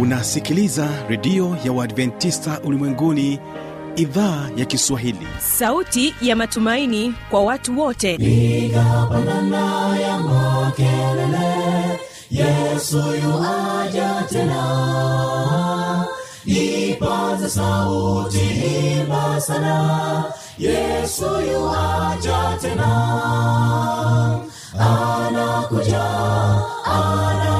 unasikiliza redio ya uadventista ulimwenguni idhaa ya kiswahili. Sauti ya matumaini kwa watu wote. Igapanana ya makelele yesu yuaja tena. Ipaze sauti himba sana yesu yuaja tena. Anakuja anakuja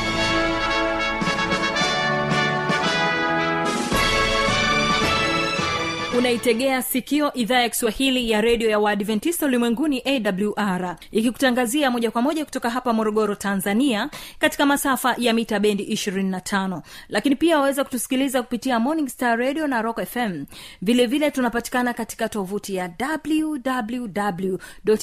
unaitegea sikio idhaa ya kiswahili ya redio ya waadventista ulimwenguni awr ikikutangazia moja kwa moja kutoka hapa morogoro tanzania katika masafa ya mita bendi 25 lakini pia waweza kutusikiliza kupitia morning star radio na rock fm vilevile vile tunapatikana katika tovuti ya www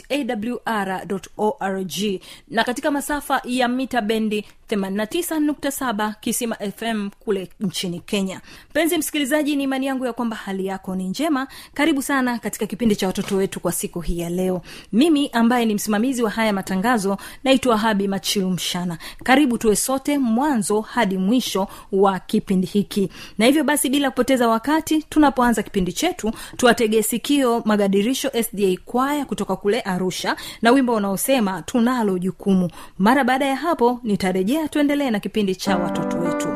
awr org. Na katika masafa ya mita bendi 89.7 kisima fm kule nchini kenya. Mpenzi msikilizaji ni imani yangu ya kwamba hali yako ni njema. Karibu sana katika kipindi cha watoto wetu kwa siku hii ya leo. Mimi ambaye ni msimamizi wa haya matangazo naitwa habi machilu mshana. Karibu tuwe sote mwanzo hadi mwisho wa kipindi hiki. Na hivyo basi bila kupoteza wakati tunapoanza kipindi chetu tuwategee sikio magadirisho sda kwaya kutoka kule arusha na wimbo unaosema tunalo jukumu. Mara baada ya hapo nitarejea tuendelee na kipindi cha watoto wetu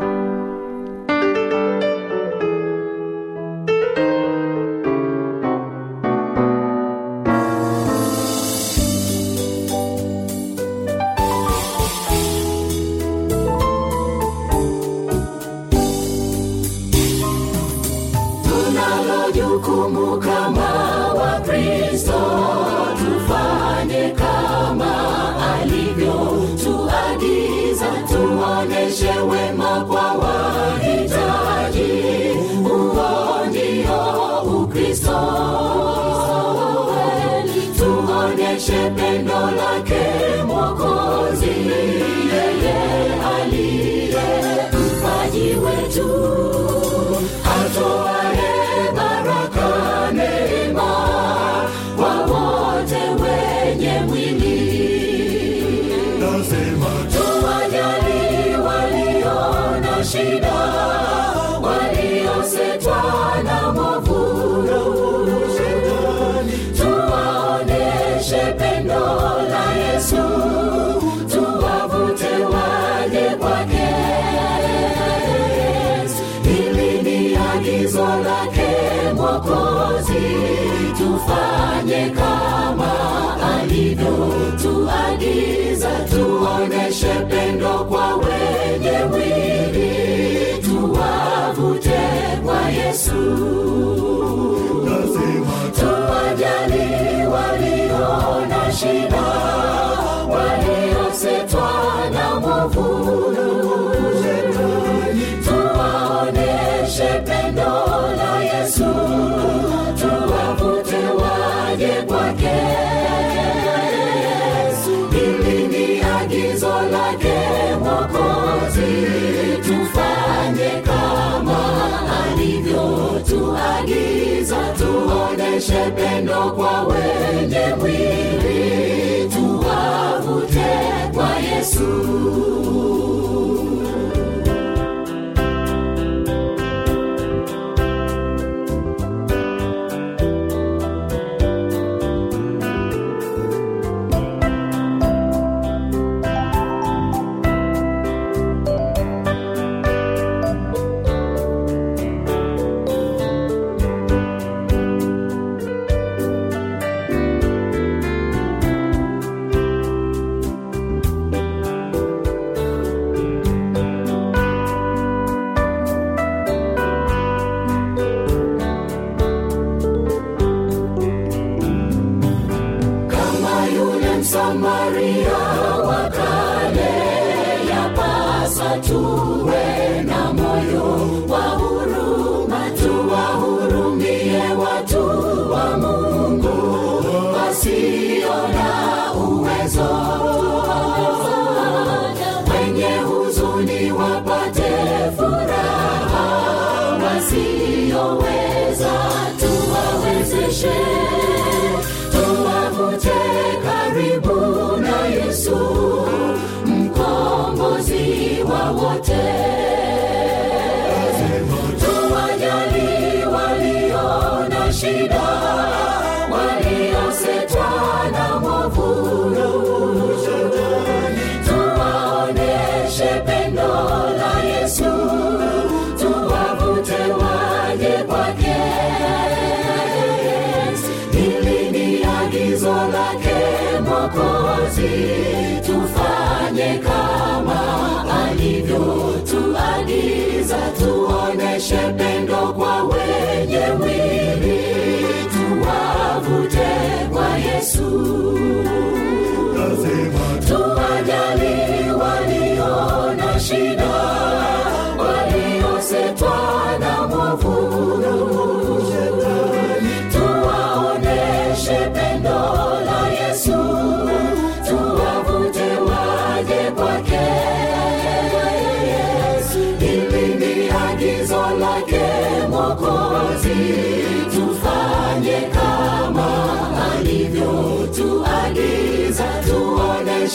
tuagiza tuoneshe pendo kwa wenye mwili. Tuwavute kwa yesu. Tuwajali walio na shida tuoneshe pendo kwa wenye mwili tuwavute kwa yesu wote. Tuwajali walio na shida waliosetwa la yesu tuwavute waje kwake tuoneshe pendo kwa wenye mwili tuwavute kwa yesu. Tuwajali walio na shida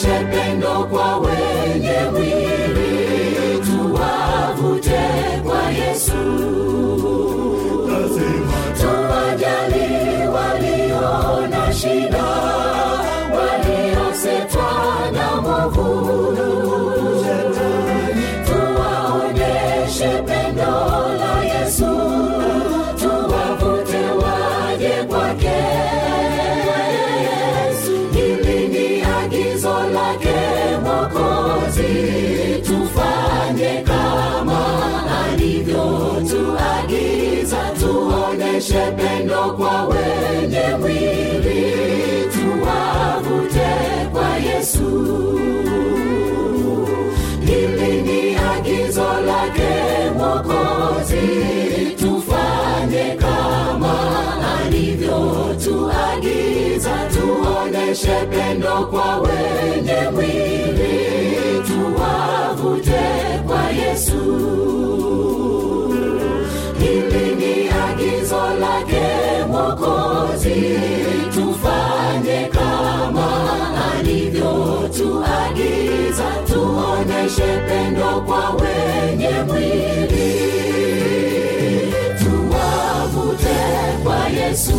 tuoneshe pendo kwa wenye wili, tuwavute kwa yesu. Tuwajali walio kama alivyotuagiza tuoneshe pendo kwa wenye mwili tuwavute kwa yesu. Hili ni agizo lake mokozi tufanye kama alivyotuagiza tuoneshe pendo kwa wenye mwili tuoneshe pendo kwa wenye mwili. Tuwavute kwa yesu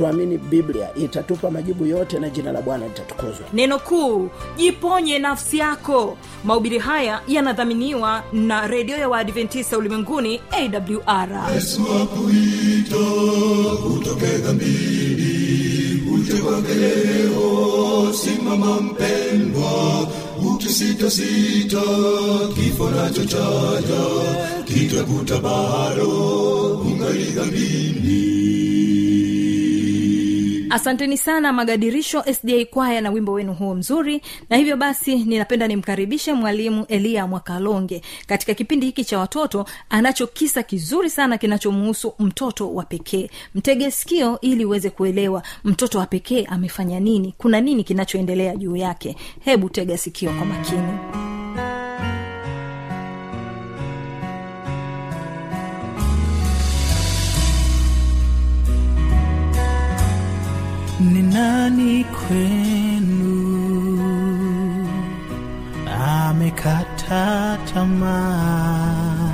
tuamini biblia itatupa majibu yote na jina la bwana litatukuzwa. Neno kuu jiponye nafsi yako. Maubiri haya yanadhaminiwa na redio ya waadventista ulimwenguni awr yesu akuita utoke dhambini uje kwake leo. Simama mpendwa ukisitasita kifo nacho chaja kitakuta bado ungali dhambini asanteni sana magadirisho sda kwaya na wimbo wenu huo mzuri. Na hivyo basi ninapenda nimkaribishe mwalimu eliya mwakalonge katika kipindi hiki cha watoto anacho kisa kizuri sana kinachomuhusu mtoto wa pekee. Mtege sikio ili uweze kuelewa mtoto wa pekee amefanya nini kuna nini kinachoendelea juu yake. Hebu tega sikio kwa makini ni nani kwenu? Amekata tamaa.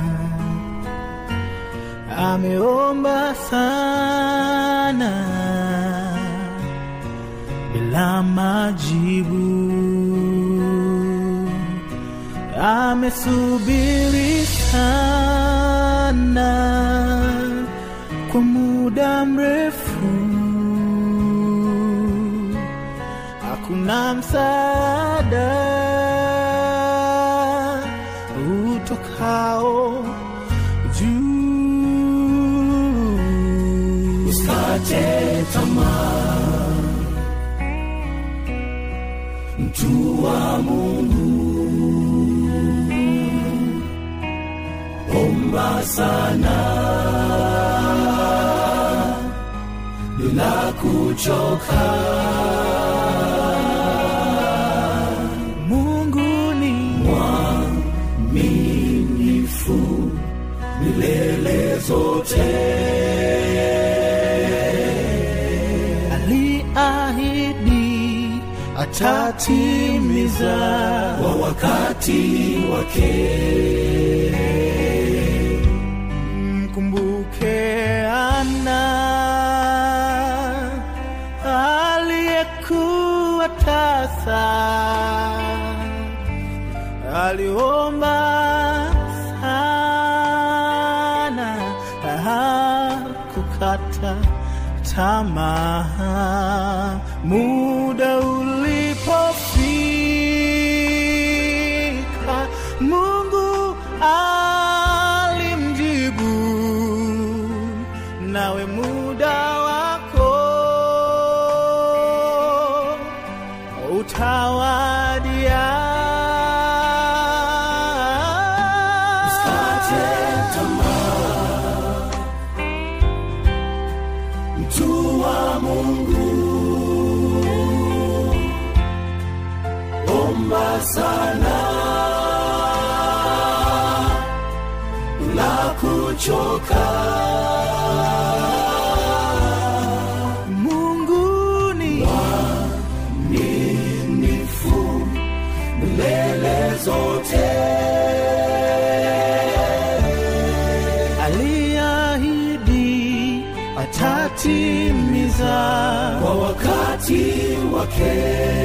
Ameomba sana bila majibu. Amesubiri sana kwa muda mrefu hakuna msaada utokao juu. Usikate tamaa. Mtu wa mungu. Omba sana. Bila kuchoka atatimiza kwa wakati wake. Mkumbuke ana aliyekuwa tasa. Aliomba sana hakukata tamaa sana na kuchoka. mungu ni Mwaminifu milele zote. aliahidi atatimiza kwa wakati wake.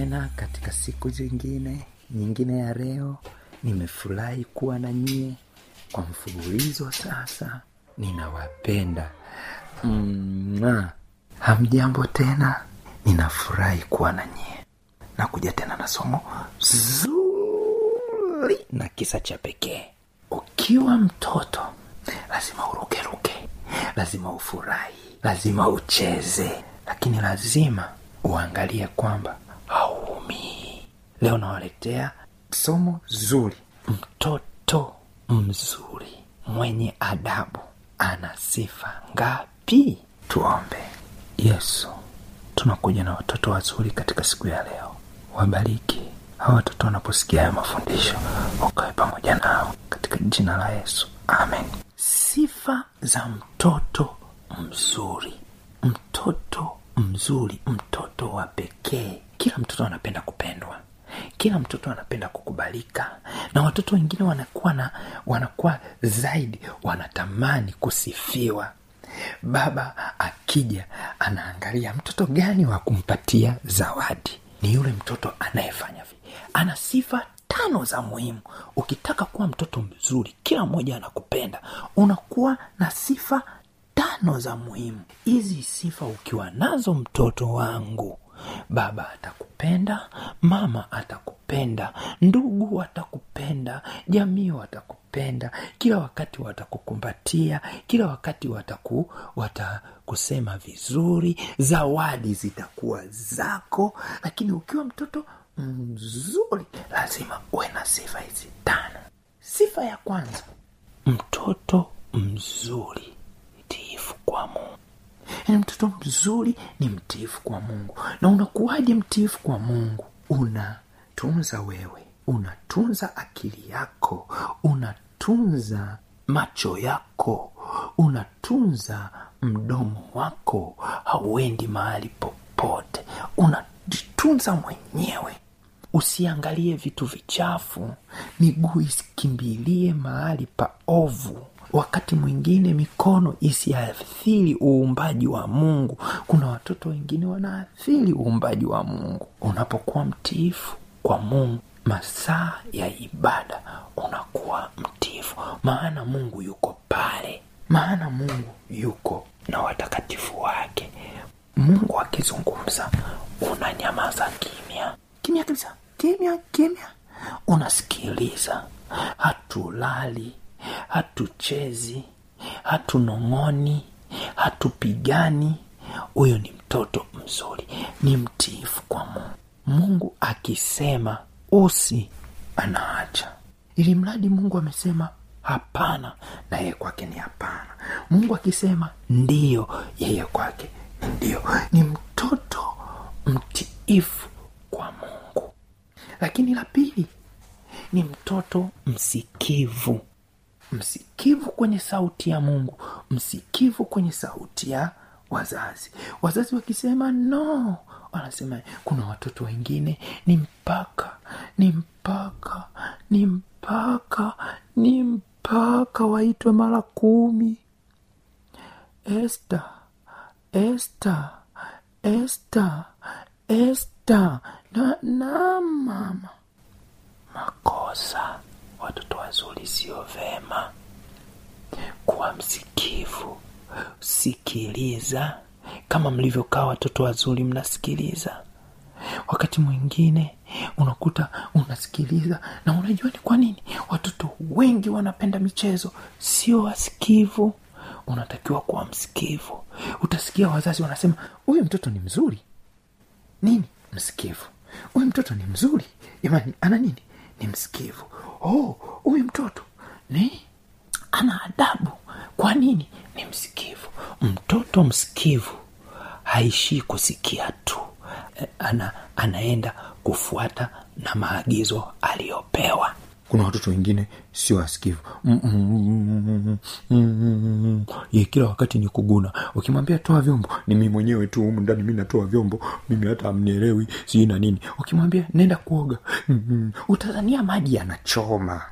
Tena katika siku zingine nyingine ya leo nimefurahi kuwa na nyie kwa mfululizo sasa. Ninawapenda. Mwah. hamjambo tena? Ninafurahi kuwa na nyie. Nakuja tena na somo zuri na kisa cha pekee. Ukiwa mtoto lazima urukeruke. Lazima ufurahi. Lazima ucheze. Lakini lazima uangalie kwamba hauumii leo nawaletea somo zuri. Mtoto mzuri mwenye adabu ana sifa ngapi? Tuombe. Yesu tunakuja na watoto wazuri katika siku ya leo. Wabariki. Hawa watoto wanaposikia hayo mafundisho wakawe pamoja nao. Katika jina la yesu. Amen. Sifa za mtoto mzuri. Mtoto mzuri mtoto wa pekee kila mtoto anapenda kupendwa. Kila mtoto anapenda kukubalika. Na watoto wengine wanakuwa na wanakuwa zaidi wanatamani kusifiwa. Baba akija anaangalia mtoto gani wa kumpatia zawadi. Ni yule mtoto anayefanya vi ana sifa tano za muhimu. Ukitaka kuwa mtoto mzuri kila mmoja anakupenda unakuwa na sifa tano za muhimu. Hizi sifa ukiwa nazo mtoto wangu baba atakupenda mama atakupenda ndugu watakupenda jamii watakupenda kila wakati watakukumbatia kila wakati wataku watakusema vizuri zawadi zitakuwa zako lakini ukiwa mtoto mzuri lazima uwe na sifa hizi tano. Sifa ya kwanza mtoto mzuri tiifu kwa mungu yaani mtoto mzuri ni mtiifu kwa mungu. Na unakuwaje mtiifu kwa mungu? Unatunza wewe. Unatunza akili yako. Unatunza macho yako. Unatunza mdomo wako. Hauendi mahali popote. Unajitunza mwenyewe. Usiangalie vitu vichafu. Miguu isikimbilie mahali pa ovu wakati mwingine mikono isiathiri uumbaji wa mungu. Kuna watoto wengine wanaathiri uumbaji wa mungu. Unapokuwa mtiifu kwa mungu masaa ya ibada unakuwa mtiifu. Maana mungu yuko pale. Maana mungu yuko na watakatifu wake. Mungu akizungumza unanyamaza kimya. Kimya kabisa. Kimya kimya. Unasikiliza. Hatulali hatuchezi hatunong'oni hatupigani. Huyo ni mtoto mzuri ni mtiifu kwa mungu. Mungu akisema usi anaacha. Ili mradi mungu amesema hapana na yeye kwake ni hapana. Mungu akisema ndiyo yeye kwake ni ndio. Ni mtoto mtiifu kwa mungu. Lakini la pili ni mtoto msikivu msikivu kwenye sauti ya mungu. Msikivu kwenye sauti ya wazazi. Wazazi wakisema no. Wanasema kuna watoto wengine. Ni mpaka ni mpaka ni mpaka ni mpaka waitwe mara kumi. Esta esta esta esta. Na, na mama. Makosa watoto wazuri sio vema. Kuwa msikivu sikiliza. Kama mlivyokaa watoto wazuri mnasikiliza. Wakati mwingine unakuta unasikiliza na unajua ni kwa nini. Watoto wengi wanapenda michezo sio wasikivu. Unatakiwa kuwa msikivu. Utasikia wazazi wanasema huyu mtoto ni mzuri. Nini? Msikivu. Huyu mtoto ni mzuri. Jamani ana nini ni msikivu. Oh huyu mtoto ni? Ana adabu. Kwa nini? Ni msikivu. Mtoto msikivu haishii kusikia tu. Eh, ana anaenda kufuata na maagizo aliyopewa. Kuna watoto wengine sio wasikivu. Mm, mm, mm, mm, mm. Ye kila wakati ni kuguna. Ukimwambia toa vyombo ni mi mwenyewe tu humu ndani mi natoa vyombo mimi hata amnielewi sijui na nini. Ukimwambia nenda kuoga. Utazania maji yanachoma.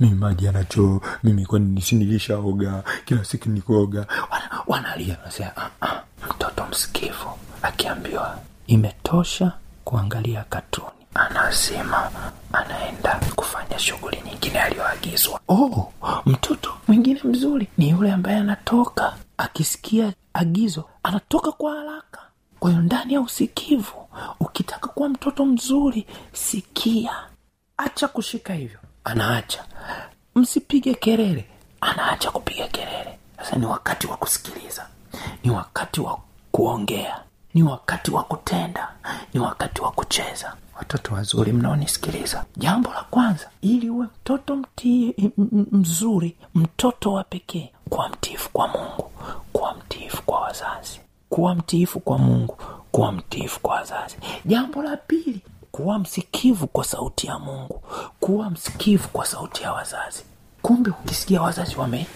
Mimi maji yanachoo mimi kwani sinilishaoga kila siku nikuoga Wana- wanalia nasema ah, ah, mtoto msikivu. Akiambiwa imetosha kuangalia katuni anasema anaenda kufanya shughuli nyingine aliyoagizwa. Oh, mtoto mwingine mzuri ni yule ambaye anatoka akisikia agizo anatoka kwa haraka. Kwa hiyo ndani ya usikivu ukitaka kuwa mtoto mzuri sikia. Acha kushika hivyo anaacha. Msipige kelele anaacha kupiga kelele. Sasa ni wakati wa kusikiliza ni wakati wa kuongea ni wakati wa kutenda ni wakati wa kucheza watoto wazuri mnaonisikiliza jambo la kwanza ili uwe mtoto mtii mzuri mtoto wa pekee kuwa mtiifu kwa mungu kuwa mtiifu kwa wazazi kuwa mtiifu kwa mungu kuwa mtiifu kwa wazazi. Jambo la pili kuwa msikivu kwa sauti ya mungu kuwa msikivu kwa sauti ya wazazi. Kumbe ukisikia wazazi wame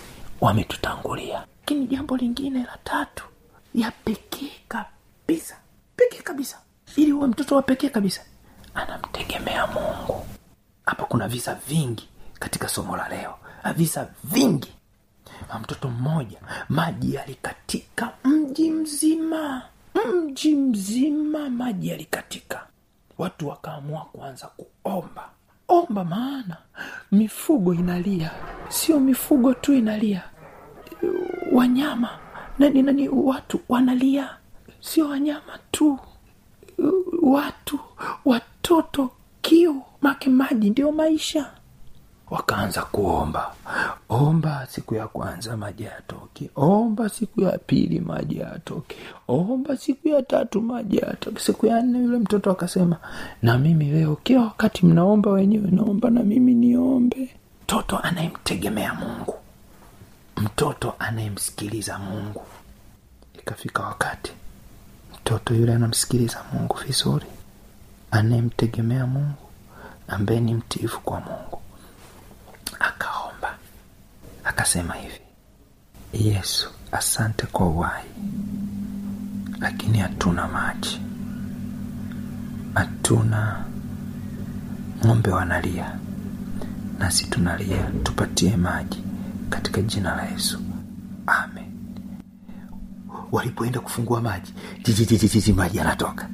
wametutangulia. Lakini jambo lingine la tatu ya pekee kabisa pekee kabisa ili uwe mtoto wa pekee kabisa anamtegemea mungu. Hapa kuna visa vingi katika somo la leo. Visa vingi. Mtoto mmoja maji yalikatika mji mzima. Mji mzima maji yalikatika. Watu wakaamua kuanza kuomba. Omba maana mifugo inalia. Sio mifugo tu inalia. Wanyama. Nani nani watu wanalia. Sio wanyama tu watu watoto kiu make maji ndio maisha. Wakaanza kuomba. Omba siku ya kwanza maji yatoke. Omba siku ya pili maji yatoke. Omba siku ya tatu maji yatoke. Siku ya nne yule mtoto akasema na mimi leo kila wakati mnaomba wenyewe naomba na mimi niombe. Mtoto anayemtegemea mungu. Mtoto anayemsikiliza mungu. Ikafika wakati mtoto yule anamsikiliza mungu vizuri anayemtegemea mungu ambaye ni mtiifu kwa mungu. Akaomba. Akasema hivi yesu asante kwa uhai lakini hatuna maji. Hatuna ng'ombe wanalia nasi tunalia tupatie maji katika jina la yesu. Amen walipoenda kufungua maji jijijijiji maji yanatoka.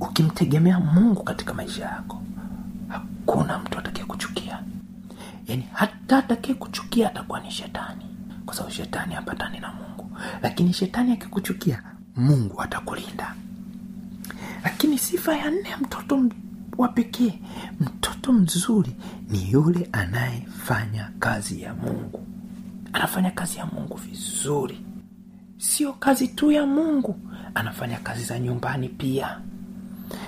Ukimtegemea mungu katika maisha yako hakuna mtu atakaye kuchukia yaani hata atakaye kuchukia atakuwa ni shetani kwa sababu shetani hapatani na mungu. Lakini shetani akikuchukia mungu atakulinda. Lakini sifa ya nne mtoto wa pekee mtoto mzuri ni yule anayefanya kazi ya mungu. Anafanya kazi ya mungu vizuri sio kazi tu ya mungu anafanya kazi za nyumbani pia.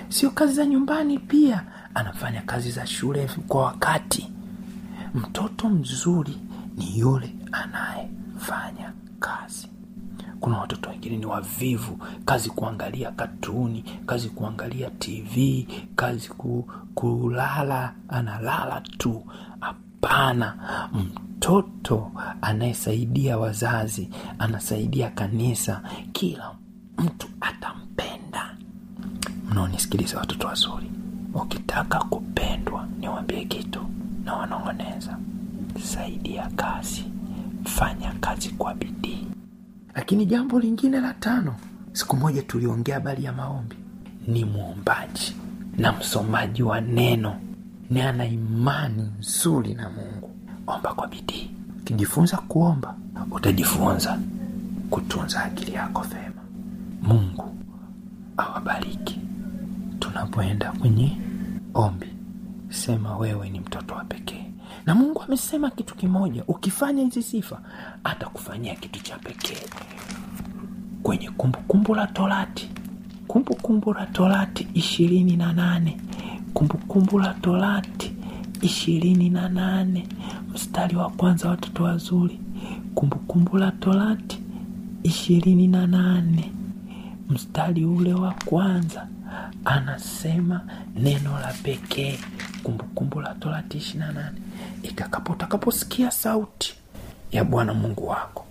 Sio kazi za nyumbani pia anafanya kazi za shule kwa wakati. Mtoto mzuri ni yule anayefanya kazi. Kuna watoto wengine ni wavivu kazi kuangalia katuni kazi kuangalia tv kazi kulala analala tu. Hapana mtoto anayesaidia wazazi anasaidia kanisa kila mtu atampenda. Mnaonisikiliza watoto wazuri ukitaka kupendwa niwambie kitu na wanong'oneza. Saidia kazi fanya kazi kwa bidii. Lakini jambo lingine la tano siku moja tuliongea habari ya maombi. Ni mwombaji na msomaji wa neno ni ana imani nzuri na mungu omba kwa bidii. Ukijifunza kuomba utajifunza kutunza akili yako vema. Mungu awabariki. Tunapoenda kwenye ombi sema wewe ni mtoto wa pekee. Na mungu amesema kitu kimoja ukifanya hizi sifa atakufanyia kitu cha pekee. Kwenye kumbukumbu la torati kumbukumbu la torati ishirini na nane. Kumbukumbu la torati ishirini na nane mstari wa kwanza watoto wazuri. Kumbukumbu la torati ishirini na nane. Mstari ule wa kwanza anasema neno la pekee. Kumbukumbu la torati ishirini na nane. Itakapo utakaposikia sauti ya bwana mungu wako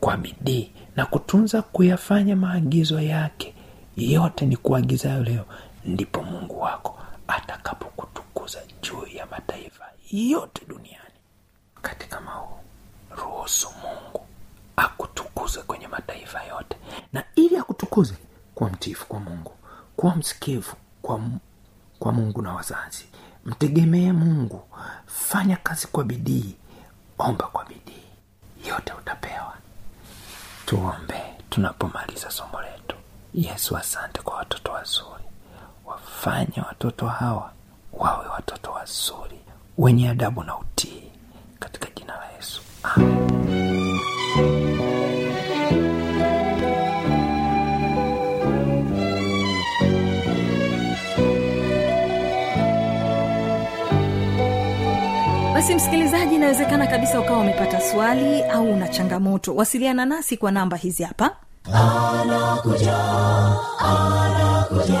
kwa bidii na kutunza kuyafanya maagizo yake yote ni kuagizayo leo ndipo mungu wako atakapokutukuza juu ya mataifa yote duniani wakati kama huu ruhusu mungu akutukuze kwenye mataifa yote. Na ili akutukuze kuwa mtiifu kwa mungu kuwa msikivu kwa, kwa mungu na wazazi mtegemee mungu. Fanya kazi kwa bidii omba kwa bidii. Yote utapewa. Tuombe tunapomaliza somo letu. Yesu asante kwa watoto wazuri. Wafanye watoto hawa wawe watoto wazuri wenye adabu na utii katika jina la yesu. Amen. Basi msikilizaji inawezekana kabisa ukawa umepata swali au una changamoto. Wasiliana nasi kwa namba hizi hapa. Anakuja anakuja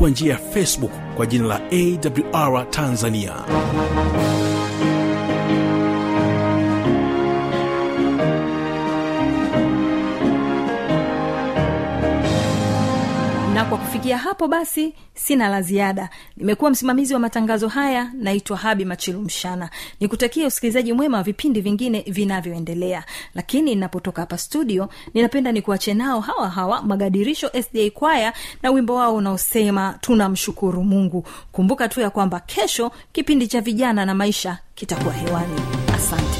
kwa njia ya facebook kwa jina la awr tanzania kufikia hapo basi sina la ziada. Nimekuwa msimamizi wa matangazo haya naitwa habi machilu mshana. Nikutakia usikilizaji mwema wa vipindi vingine vinavyoendelea. Lakini ninapotoka hapa studio ninapenda nikuache nao hawa hawa magadirisho sda kwaya na wimbo wao unaosema tunamshukuru mungu. Kumbuka tu ya kwamba kesho kipindi cha vijana na maisha kitakuwa hewani. Asante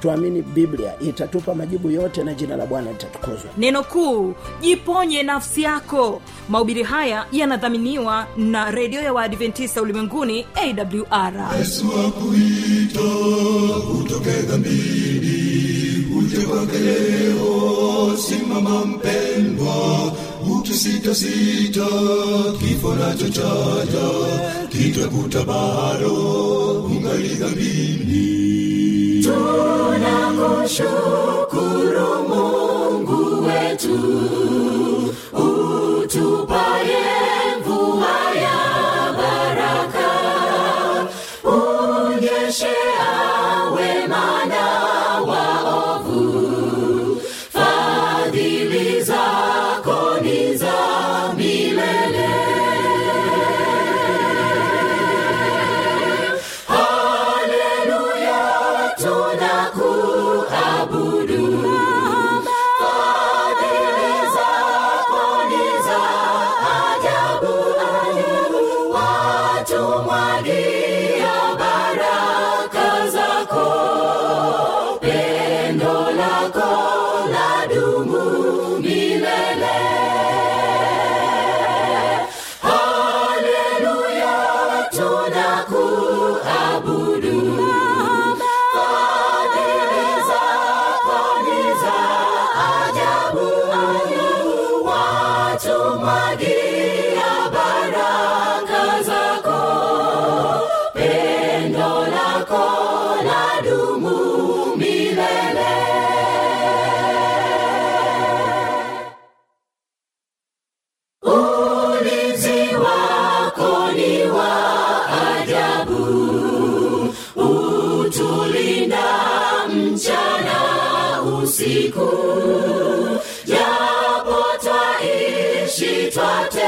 tuamini biblia itatupa majibu yote na jina la bwana litatukuzwa. Neno kuu jiponye nafsi yako. Mahubiri haya yanadhaminiwa na redio ya waadventista ulimwenguni awr yesu akuita utoke dhambini uje kwake leo. Simama mpendwa ukisitasita kifo nacho chaja kitakuta bado ungali dhambini tunakushukuru mungu wetu utupaye usiku. Japo twaishi twatenda